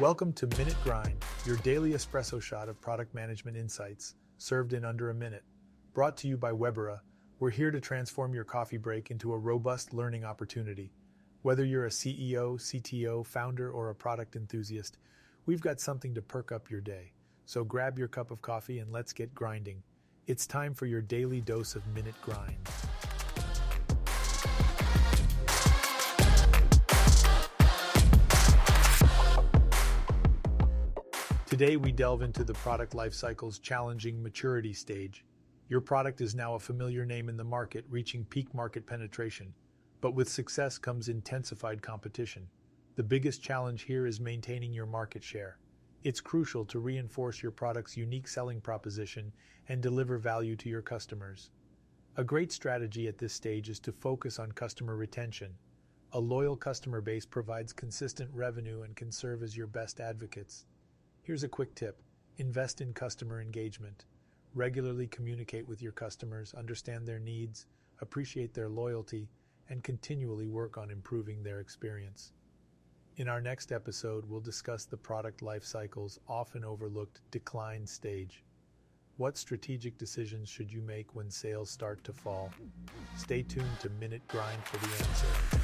Welcome to Minute Grind, your daily espresso shot of product management insights, served in under a minute. Brought to you by Webera, we're here to transform your coffee break into a robust learning opportunity. Whether you're a CEO, CTO, founder, or a product enthusiast, we've got something to perk up your day. So grab your cup of coffee and let's get grinding. It's time for your daily dose of Minute Grind. Today, we delve into the product lifecycle's challenging maturity stage. Your product is now a familiar name in the market, reaching peak market penetration. But with success comes intensified competition. The biggest challenge here is maintaining your market share. It's crucial to reinforce your product's unique selling proposition and deliver value to your customers. A great strategy at this stage is to focus on customer retention. A loyal customer base provides consistent revenue and can serve as your best advocates. Here's a quick tip invest in customer engagement. Regularly communicate with your customers, understand their needs, appreciate their loyalty, and continually work on improving their experience. In our next episode, we'll discuss the product life cycle's often overlooked decline stage. What strategic decisions should you make when sales start to fall? Stay tuned to Minute Grind for the answer.